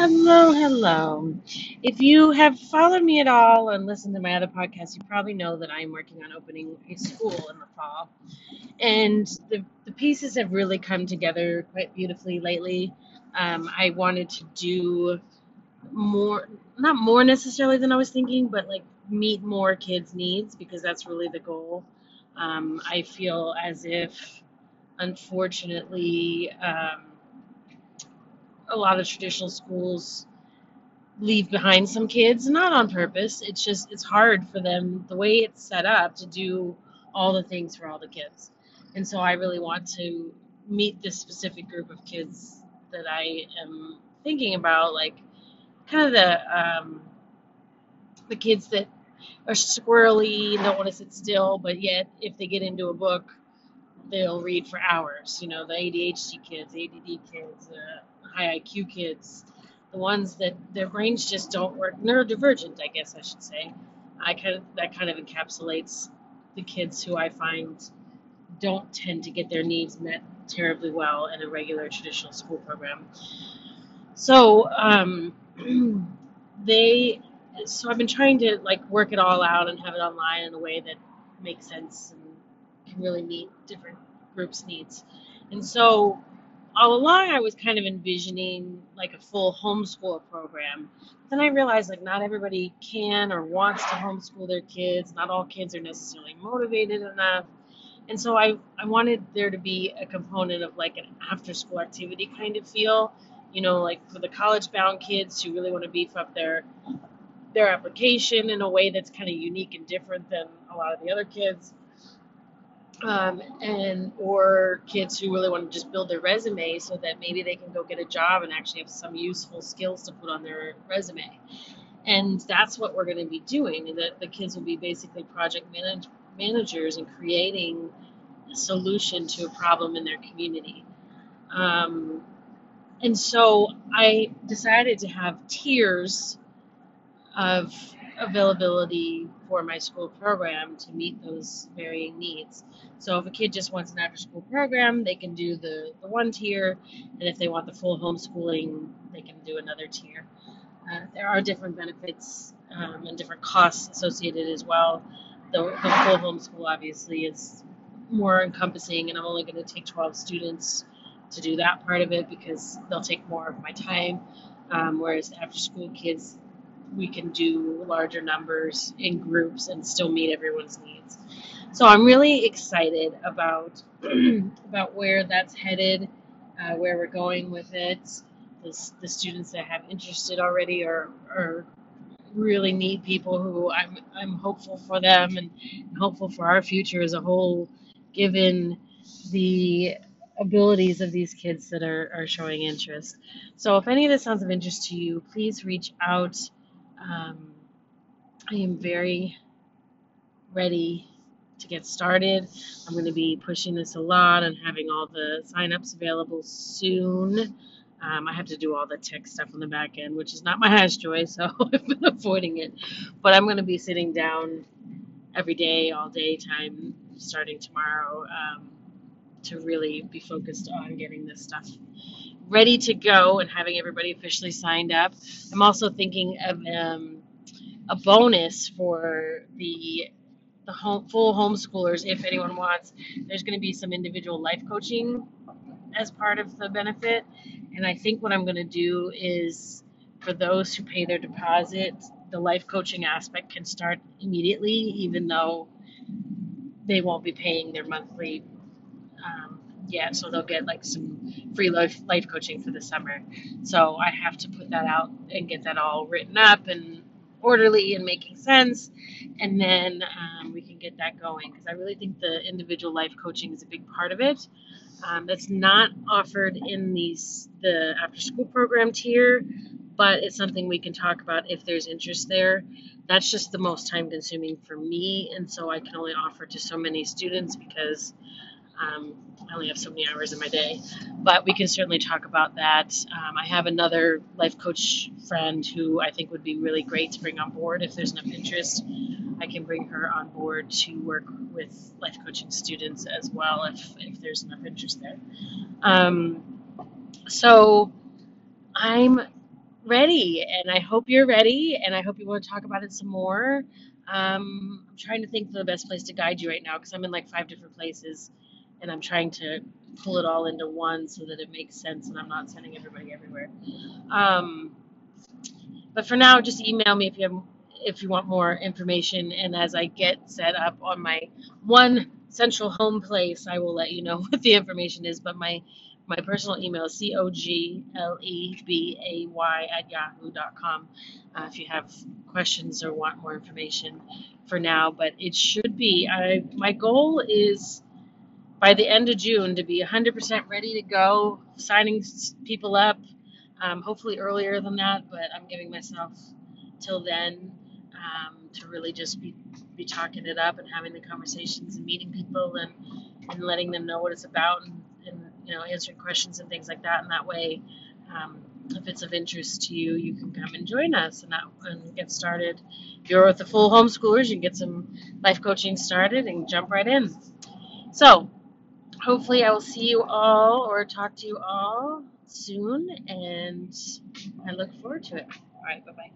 Hello, hello. If you have followed me at all and listened to my other podcasts, you probably know that I'm working on opening a school in the fall. And the, the pieces have really come together quite beautifully lately. Um, I wanted to do more, not more necessarily than I was thinking, but like meet more kids' needs because that's really the goal. Um, I feel as if, unfortunately, um, a lot of traditional schools leave behind some kids, not on purpose. It's just it's hard for them the way it's set up to do all the things for all the kids. And so I really want to meet this specific group of kids that I am thinking about, like kind of the um, the kids that are squirrely don't want to sit still, but yet if they get into a book, they'll read for hours. You know, the ADHD kids, ADD kids, uh, high IQ kids, the ones that their brains just don't work, neurodivergent, I guess I should say. I kind of that kind of encapsulates the kids who I find don't tend to get their needs met terribly well in a regular traditional school program. So um, they, so I've been trying to like work it all out and have it online in a way that makes sense and can really meet different groups' needs. And so all along I was kind of envisioning like a full homeschool program. Then I realized like not everybody can or wants to homeschool their kids. Not all kids are necessarily motivated enough. And so I, I wanted there to be a component of like an after school activity kind of feel, you know, like for the college bound kids who really want to beef up their their application in a way that's kind of unique and different than a lot of the other kids um, and or kids who really want to just build their resume so that maybe they can go get a job and actually have some useful skills to put on their resume. And that's what we're going to be doing. That the kids will be basically project manage- managers and creating a solution to a problem in their community. Um, and so I decided to have tiers of availability for my school program to meet those varying needs. So if a kid just wants an after school program, they can do the, the one tier, and if they want the full homeschooling, they can do another tier. Uh, there are different benefits um, and different costs associated as well. The, the full homeschool obviously is more encompassing, and I'm only going to take 12 students to do that part of it because they'll take more of my time. Um, whereas after school kids, we can do larger numbers in groups and still meet everyone's needs. So I'm really excited about about where that's headed, uh, where we're going with it. The, the students that have interested already are, are really neat people who I'm I'm hopeful for them and hopeful for our future as a whole, given the abilities of these kids that are, are showing interest. So if any of this sounds of interest to you, please reach out um, I am very ready to get started. I'm going to be pushing this a lot and having all the signups available soon. Um, I have to do all the tech stuff on the back end, which is not my highest joy, so I've been avoiding it. But I'm going to be sitting down every day, all day time, starting tomorrow, um, to really be focused on getting this stuff ready to go and having everybody officially signed up. I'm also thinking of um, a bonus for the the home, full homeschoolers if anyone wants. There's going to be some individual life coaching as part of the benefit, and I think what I'm going to do is for those who pay their deposit, the life coaching aspect can start immediately, even though they won't be paying their monthly um, yet, so they'll get like some free life life coaching for the summer. So I have to put that out and get that all written up and orderly and making sense, and then um, we can get that going because I really think the individual life coaching is a big part of it. Um, that's not offered in these the after school program tier, but it's something we can talk about if there's interest there. That's just the most time consuming for me, and so I can only offer to so many students because um, I only have so many hours in my day, but we can certainly talk about that. Um, I have another life coach friend who I think would be really great to bring on board if there's enough interest. I can bring her on board to work with life coaching students as well if, if there's enough interest there. Um, so I'm ready, and I hope you're ready, and I hope you want to talk about it some more. Um, I'm trying to think of the best place to guide you right now because I'm in like five different places, and I'm trying to pull it all into one so that it makes sense and I'm not sending everybody everywhere. Um, but for now, just email me if you have if you want more information, and as I get set up on my one central home place, I will let you know what the information is. But my my personal email is c o g l e b a y at yahoo dot com. Uh, if you have questions or want more information for now, but it should be. I my goal is by the end of June to be 100% ready to go, signing people up. Um, hopefully earlier than that, but I'm giving myself till then um, to really just be be talking it up and having the conversations and meeting people and and letting them know what it's about and, and you know answering questions and things like that. And that way, um, if it's of interest to you, you can come and join us and, that, and get started. If you're with the full homeschoolers, you can get some life coaching started and jump right in. So hopefully I will see you all or talk to you all soon, and I look forward to it. All right, bye bye.